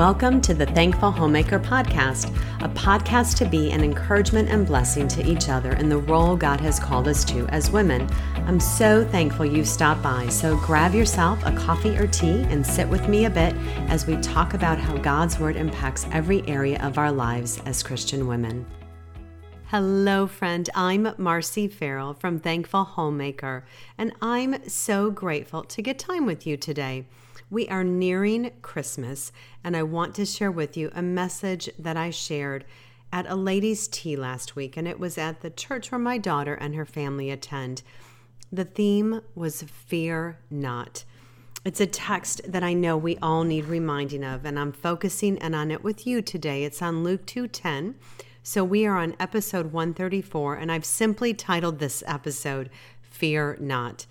Welcome to the Thankful Homemaker Podcast, a podcast to be an encouragement and blessing to each other in the role God has called us to as women. I'm so thankful you stopped by, so grab yourself a coffee or tea and sit with me a bit as we talk about how God's Word impacts every area of our lives as Christian women. Hello, friend. I'm Marcy Farrell from Thankful Homemaker, and I'm so grateful to get time with you today. We are nearing Christmas, and I want to share with you a message that I shared at a ladies' tea last week, and it was at the church where my daughter and her family attend. The theme was Fear Not. It's a text that I know we all need reminding of, and I'm focusing in on it with you today. It's on Luke 2:10. So we are on episode 134, and I've simply titled this episode Fear Not.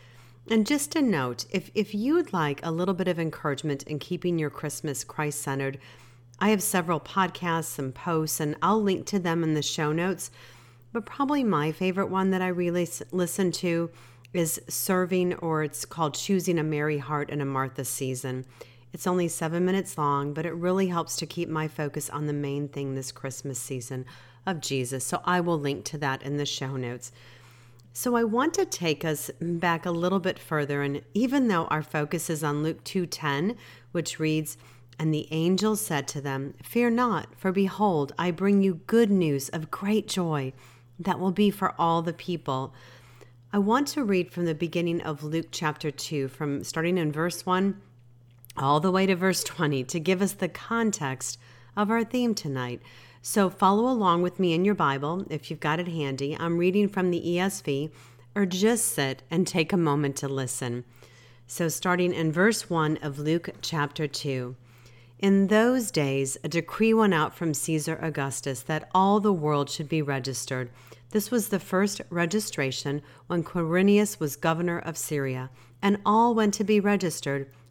And just a note if, if you'd like a little bit of encouragement in keeping your Christmas Christ centered, I have several podcasts and posts, and I'll link to them in the show notes. But probably my favorite one that I really listen to is Serving, or it's called Choosing a Mary Heart in a Martha Season. It's only seven minutes long, but it really helps to keep my focus on the main thing this Christmas season of Jesus. So I will link to that in the show notes. So I want to take us back a little bit further and even though our focus is on Luke 2:10, which reads, "And the angel said to them, Fear not, for behold, I bring you good news of great joy that will be for all the people." I want to read from the beginning of Luke chapter 2 from starting in verse 1 all the way to verse 20 to give us the context of our theme tonight. So follow along with me in your Bible if you've got it handy. I'm reading from the ESV, or just sit and take a moment to listen. So, starting in verse 1 of Luke chapter 2. In those days, a decree went out from Caesar Augustus that all the world should be registered. This was the first registration when Quirinius was governor of Syria, and all went to be registered,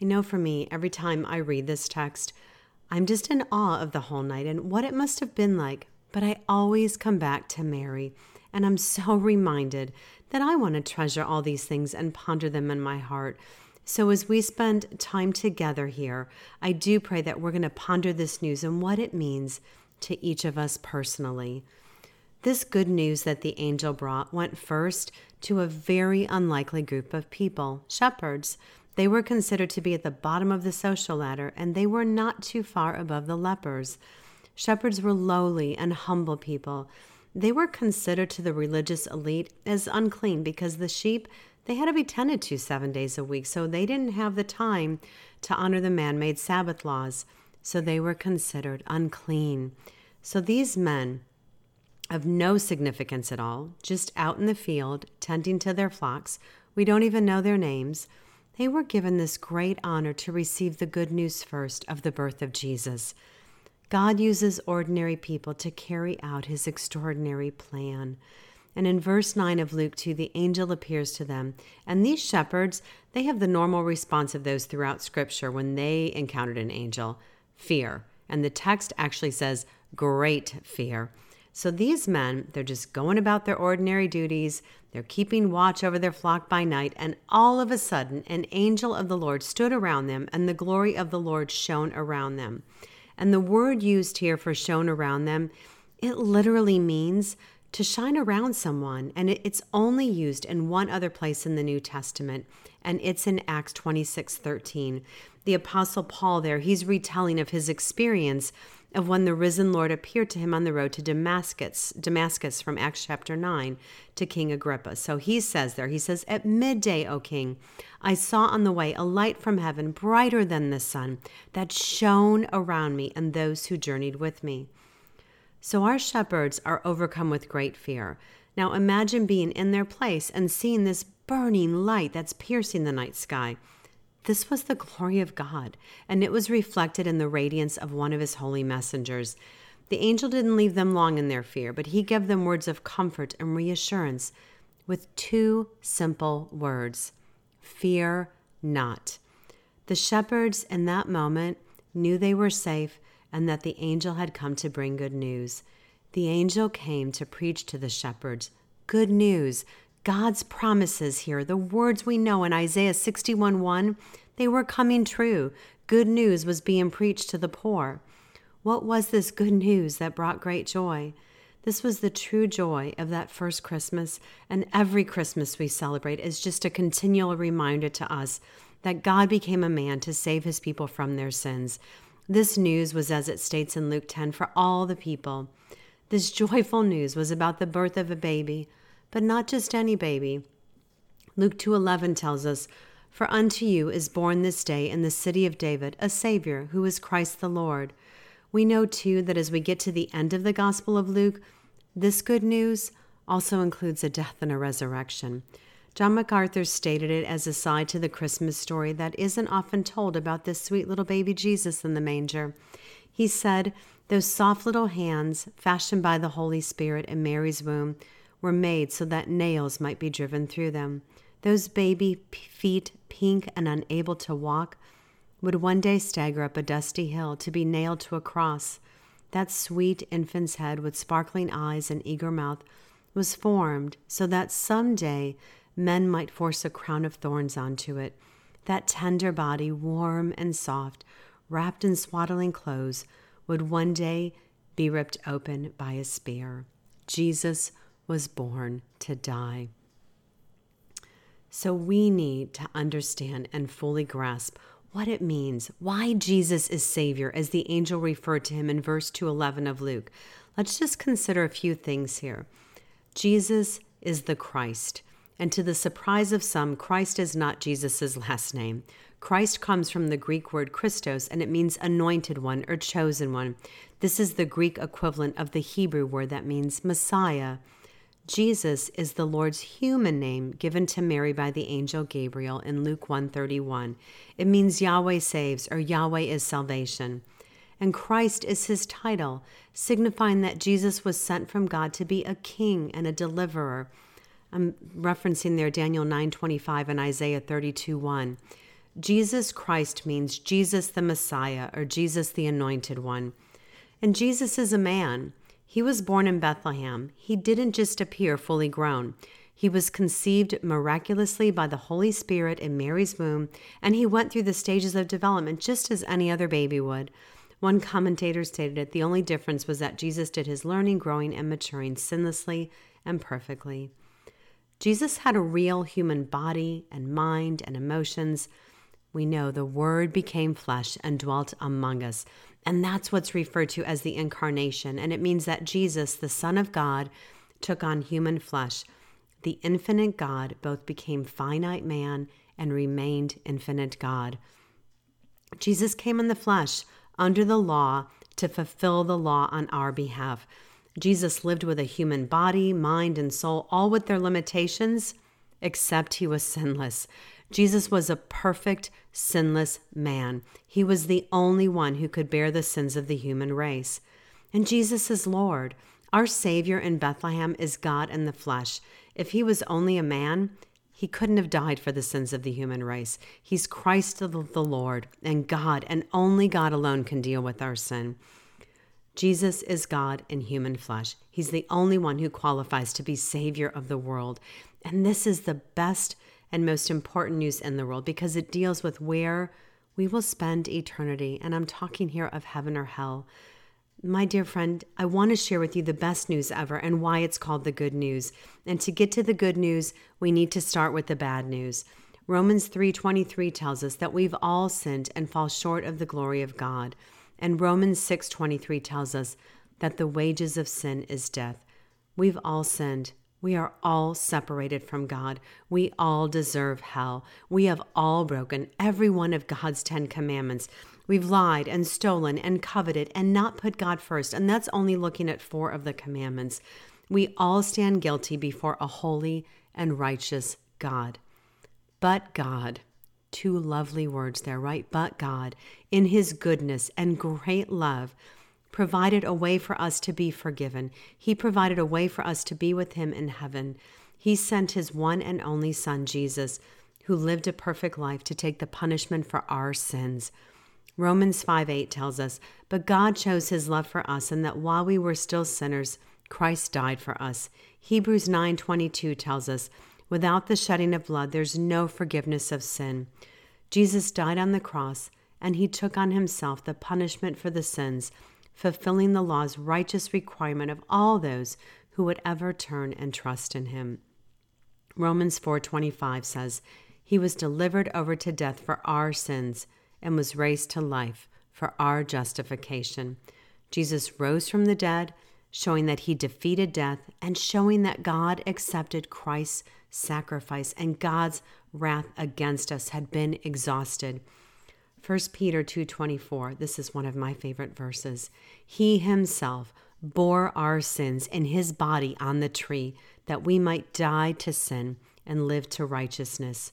I know for me, every time I read this text, I'm just in awe of the whole night and what it must have been like. But I always come back to Mary, and I'm so reminded that I want to treasure all these things and ponder them in my heart. So, as we spend time together here, I do pray that we're going to ponder this news and what it means to each of us personally. This good news that the angel brought went first to a very unlikely group of people shepherds. They were considered to be at the bottom of the social ladder, and they were not too far above the lepers. Shepherds were lowly and humble people. They were considered to the religious elite as unclean because the sheep they had to be tended to 7 days a week, so they didn't have the time to honor the man-made Sabbath laws, so they were considered unclean. So these men, of no significance at all, just out in the field, tending to their flocks, we don't even know their names, they were given this great honor to receive the good news first of the birth of Jesus. God uses ordinary people to carry out his extraordinary plan. And in verse 9 of Luke 2, the angel appears to them. And these shepherds, they have the normal response of those throughout Scripture when they encountered an angel fear. And the text actually says great fear. So these men, they're just going about their ordinary duties. They're keeping watch over their flock by night. And all of a sudden, an angel of the Lord stood around them, and the glory of the Lord shone around them. And the word used here for shone around them, it literally means to shine around someone. And it's only used in one other place in the New Testament, and it's in Acts 26 13. The Apostle Paul, there, he's retelling of his experience of when the risen Lord appeared to him on the road to Damascus, Damascus from Acts chapter 9 to King Agrippa. So he says there, he says, At midday, O king, I saw on the way a light from heaven, brighter than the sun, that shone around me and those who journeyed with me. So our shepherds are overcome with great fear. Now imagine being in their place and seeing this burning light that's piercing the night sky. This was the glory of God, and it was reflected in the radiance of one of his holy messengers. The angel didn't leave them long in their fear, but he gave them words of comfort and reassurance with two simple words Fear not. The shepherds in that moment knew they were safe and that the angel had come to bring good news. The angel came to preach to the shepherds good news God's promises here, the words we know in Isaiah 61 1, they were coming true. Good news was being preached to the poor. What was this good news that brought great joy? This was the true joy of that first Christmas, and every Christmas we celebrate is just a continual reminder to us that God became a man to save his people from their sins. This news was, as it states in Luke 10, for all the people. This joyful news was about the birth of a baby, but not just any baby. Luke 2:11 tells us, "For unto you is born this day in the city of David a savior who is Christ the Lord." We know too that as we get to the end of the Gospel of Luke, this good news also includes a death and a resurrection. John MacArthur stated it as a side to the Christmas story that isn't often told about this sweet little baby Jesus in the manger. He said, Those soft little hands, fashioned by the Holy Spirit in Mary's womb, were made so that nails might be driven through them. Those baby feet, pink and unable to walk, would one day stagger up a dusty hill to be nailed to a cross. That sweet infant's head with sparkling eyes and eager mouth was formed so that some day men might force a crown of thorns onto it. That tender body, warm and soft, wrapped in swaddling clothes, would one day be ripped open by a spear. Jesus was born to die. So we need to understand and fully grasp what it means, why Jesus is Savior, as the angel referred to him in verse 211 of Luke. Let's just consider a few things here. Jesus is the Christ. And to the surprise of some, Christ is not Jesus' last name. Christ comes from the Greek word Christos, and it means anointed one or chosen one. This is the Greek equivalent of the Hebrew word that means Messiah. Jesus is the Lord's human name given to Mary by the angel Gabriel in Luke 131. It means Yahweh saves or Yahweh is salvation. And Christ is his title, signifying that Jesus was sent from God to be a king and a deliverer. I'm referencing there Daniel 9:25 and Isaiah 32:1. Jesus Christ means Jesus the Messiah or Jesus the anointed one. And Jesus is a man. He was born in Bethlehem. He didn't just appear fully grown. He was conceived miraculously by the Holy Spirit in Mary's womb, and he went through the stages of development just as any other baby would. One commentator stated it the only difference was that Jesus did his learning, growing, and maturing sinlessly and perfectly. Jesus had a real human body and mind and emotions. We know the Word became flesh and dwelt among us. And that's what's referred to as the incarnation. And it means that Jesus, the Son of God, took on human flesh. The infinite God both became finite man and remained infinite God. Jesus came in the flesh under the law to fulfill the law on our behalf. Jesus lived with a human body, mind, and soul, all with their limitations, except he was sinless. Jesus was a perfect, sinless man. He was the only one who could bear the sins of the human race. And Jesus is Lord. Our Savior in Bethlehem is God in the flesh. If he was only a man, he couldn't have died for the sins of the human race. He's Christ the Lord, and God, and only God alone can deal with our sin. Jesus is God in human flesh. He's the only one who qualifies to be Savior of the world. And this is the best and most important news in the world because it deals with where we will spend eternity. And I'm talking here of heaven or hell. My dear friend, I want to share with you the best news ever and why it's called the good news. And to get to the good news, we need to start with the bad news. Romans 3:23 tells us that we've all sinned and fall short of the glory of God. And Romans 6:23 tells us that the wages of sin is death. We've all sinned. We are all separated from God. We all deserve hell. We have all broken every one of God's 10 commandments. We've lied and stolen and coveted and not put God first. And that's only looking at four of the commandments. We all stand guilty before a holy and righteous God. But God, two lovely words there, right? But God, in His goodness and great love, provided a way for us to be forgiven. He provided a way for us to be with Him in heaven. He sent His one and only Son, Jesus, who lived a perfect life to take the punishment for our sins. Romans 5 8 tells us, But God shows His love for us, and that while we were still sinners, Christ died for us. Hebrews 9 22 tells us, Without the shedding of blood, there's no forgiveness of sin. Jesus died on the cross, and he took on himself the punishment for the sins, fulfilling the law's righteous requirement of all those who would ever turn and trust in him. Romans 4:25 says, "He was delivered over to death for our sins and was raised to life for our justification." Jesus rose from the dead, showing that he defeated death and showing that God accepted Christ's sacrifice and God's wrath against us had been exhausted. 1 Peter 2:24 this is one of my favorite verses he himself bore our sins in his body on the tree that we might die to sin and live to righteousness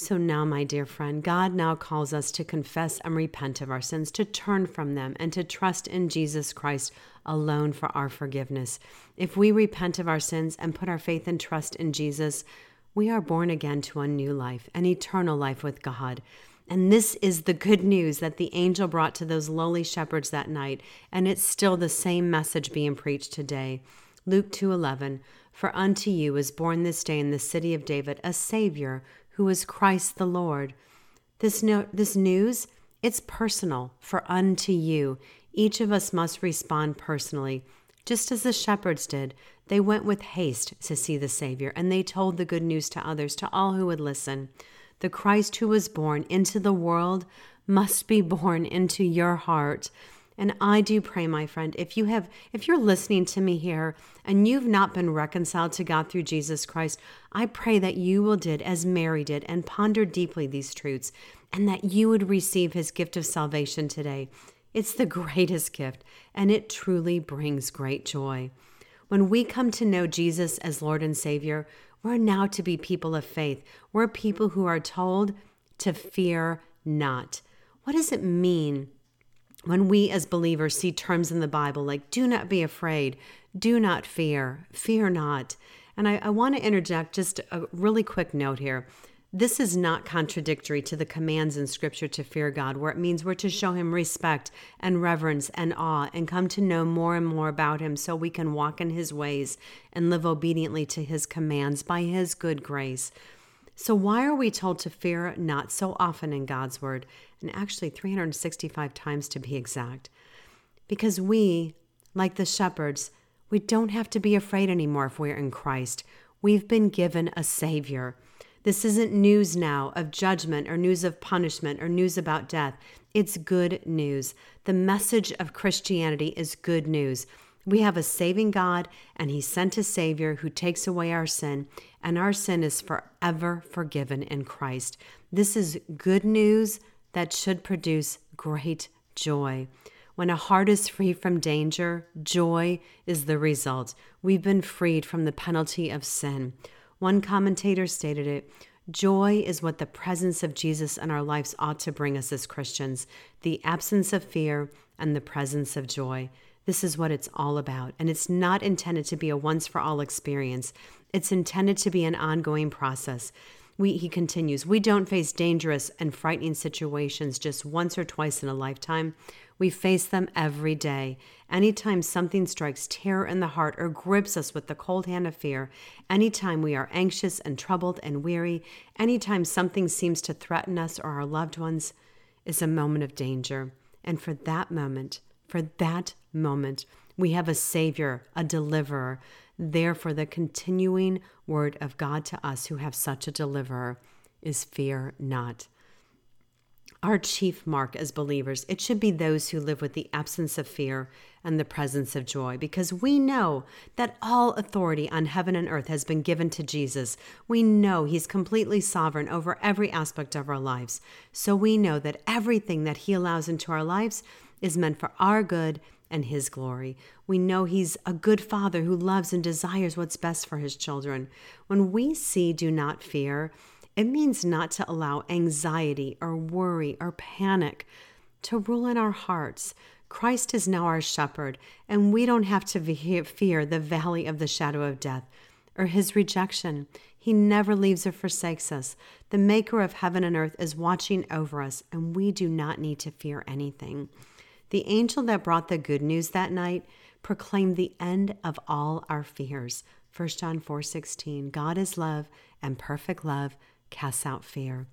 so now, my dear friend, God now calls us to confess and repent of our sins, to turn from them, and to trust in Jesus Christ alone for our forgiveness. If we repent of our sins and put our faith and trust in Jesus, we are born again to a new life, an eternal life with God. And this is the good news that the angel brought to those lowly shepherds that night, and it's still the same message being preached today. Luke 2:11 For unto you is born this day in the city of David a savior who is Christ the Lord. This, no, this news, it's personal for unto you. Each of us must respond personally. Just as the shepherds did, they went with haste to see the Savior, and they told the good news to others, to all who would listen. The Christ who was born into the world must be born into your heart. And I do pray, my friend, if you have if you're listening to me here and you've not been reconciled to God through Jesus Christ, I pray that you will did as Mary did and ponder deeply these truths and that you would receive his gift of salvation today. It's the greatest gift and it truly brings great joy. When we come to know Jesus as Lord and Savior, we're now to be people of faith. We're people who are told to fear not. What does it mean when we as believers see terms in the Bible like, do not be afraid, do not fear, fear not. And I, I want to interject just a really quick note here. This is not contradictory to the commands in Scripture to fear God, where it means we're to show Him respect and reverence and awe and come to know more and more about Him so we can walk in His ways and live obediently to His commands by His good grace. So, why are we told to fear not so often in God's Word, and actually 365 times to be exact? Because we, like the shepherds, we don't have to be afraid anymore if we're in Christ. We've been given a Savior. This isn't news now of judgment or news of punishment or news about death. It's good news. The message of Christianity is good news. We have a saving God, and He sent a Savior who takes away our sin, and our sin is forever forgiven in Christ. This is good news that should produce great joy. When a heart is free from danger, joy is the result. We've been freed from the penalty of sin. One commentator stated it Joy is what the presence of Jesus in our lives ought to bring us as Christians the absence of fear and the presence of joy. This is what it's all about. And it's not intended to be a once for all experience, it's intended to be an ongoing process. We, he continues, we don't face dangerous and frightening situations just once or twice in a lifetime. We face them every day. Anytime something strikes terror in the heart or grips us with the cold hand of fear, anytime we are anxious and troubled and weary, anytime something seems to threaten us or our loved ones, is a moment of danger. And for that moment, for that moment, we have a Savior, a deliverer. Therefore, the continuing word of God to us who have such a deliverer is fear not. Our chief mark as believers, it should be those who live with the absence of fear and the presence of joy, because we know that all authority on heaven and earth has been given to Jesus. We know He's completely sovereign over every aspect of our lives. So we know that everything that He allows into our lives is meant for our good and His glory. We know He's a good Father who loves and desires what's best for His children. When we see do not fear, it means not to allow anxiety or worry or panic to rule in our hearts. Christ is now our shepherd, and we don't have to fear the valley of the shadow of death or his rejection. He never leaves or forsakes us. The maker of heaven and earth is watching over us, and we do not need to fear anything. The angel that brought the good news that night proclaimed the end of all our fears. 1 John 4:16 God is love and perfect love casts out fear.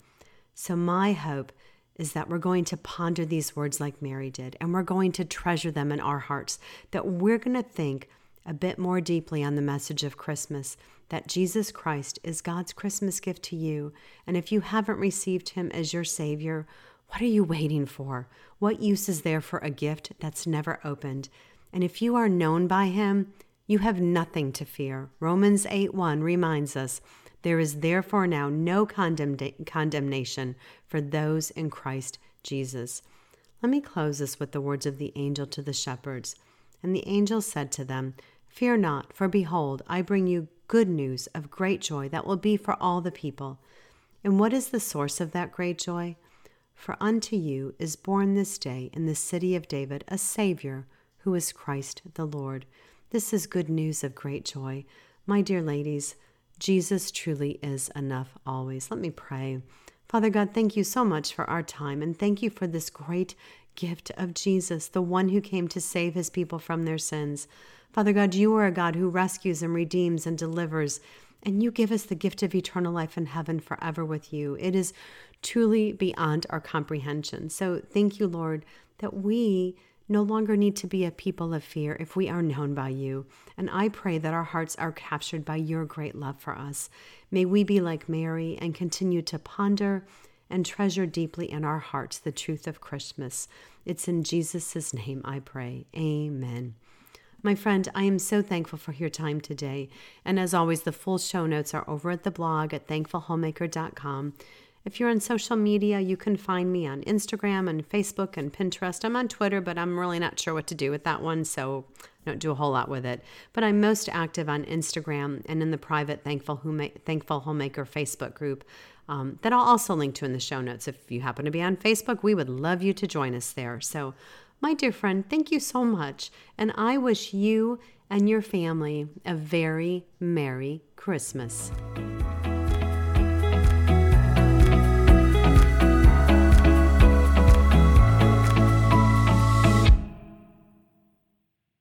So my hope is that we're going to ponder these words like Mary did and we're going to treasure them in our hearts that we're going to think a bit more deeply on the message of Christmas that Jesus Christ is God's Christmas gift to you and if you haven't received him as your savior what are you waiting for? What use is there for a gift that's never opened? And if you are known by him, you have nothing to fear. Romans 8 1 reminds us there is therefore now no condemn- condemnation for those in Christ Jesus. Let me close this with the words of the angel to the shepherds. And the angel said to them, Fear not, for behold, I bring you good news of great joy that will be for all the people. And what is the source of that great joy? For unto you is born this day in the city of David a Savior, who is Christ the Lord. This is good news of great joy. My dear ladies, Jesus truly is enough always. Let me pray. Father God, thank you so much for our time and thank you for this great gift of Jesus, the one who came to save his people from their sins. Father God, you are a God who rescues and redeems and delivers, and you give us the gift of eternal life in heaven forever with you. It is truly beyond our comprehension. So thank you, Lord, that we no longer need to be a people of fear if we are known by you. And I pray that our hearts are captured by your great love for us. May we be like Mary and continue to ponder and treasure deeply in our hearts the truth of Christmas. It's in Jesus' name I pray. Amen. My friend, I am so thankful for your time today. And as always, the full show notes are over at the blog at thankfulhomemaker.com. If you're on social media, you can find me on Instagram and Facebook and Pinterest. I'm on Twitter, but I'm really not sure what to do with that one, so I don't do a whole lot with it. But I'm most active on Instagram and in the private Thankful, Thankful Homemaker Facebook group um, that I'll also link to in the show notes. If you happen to be on Facebook, we would love you to join us there. So, my dear friend, thank you so much. And I wish you and your family a very Merry Christmas.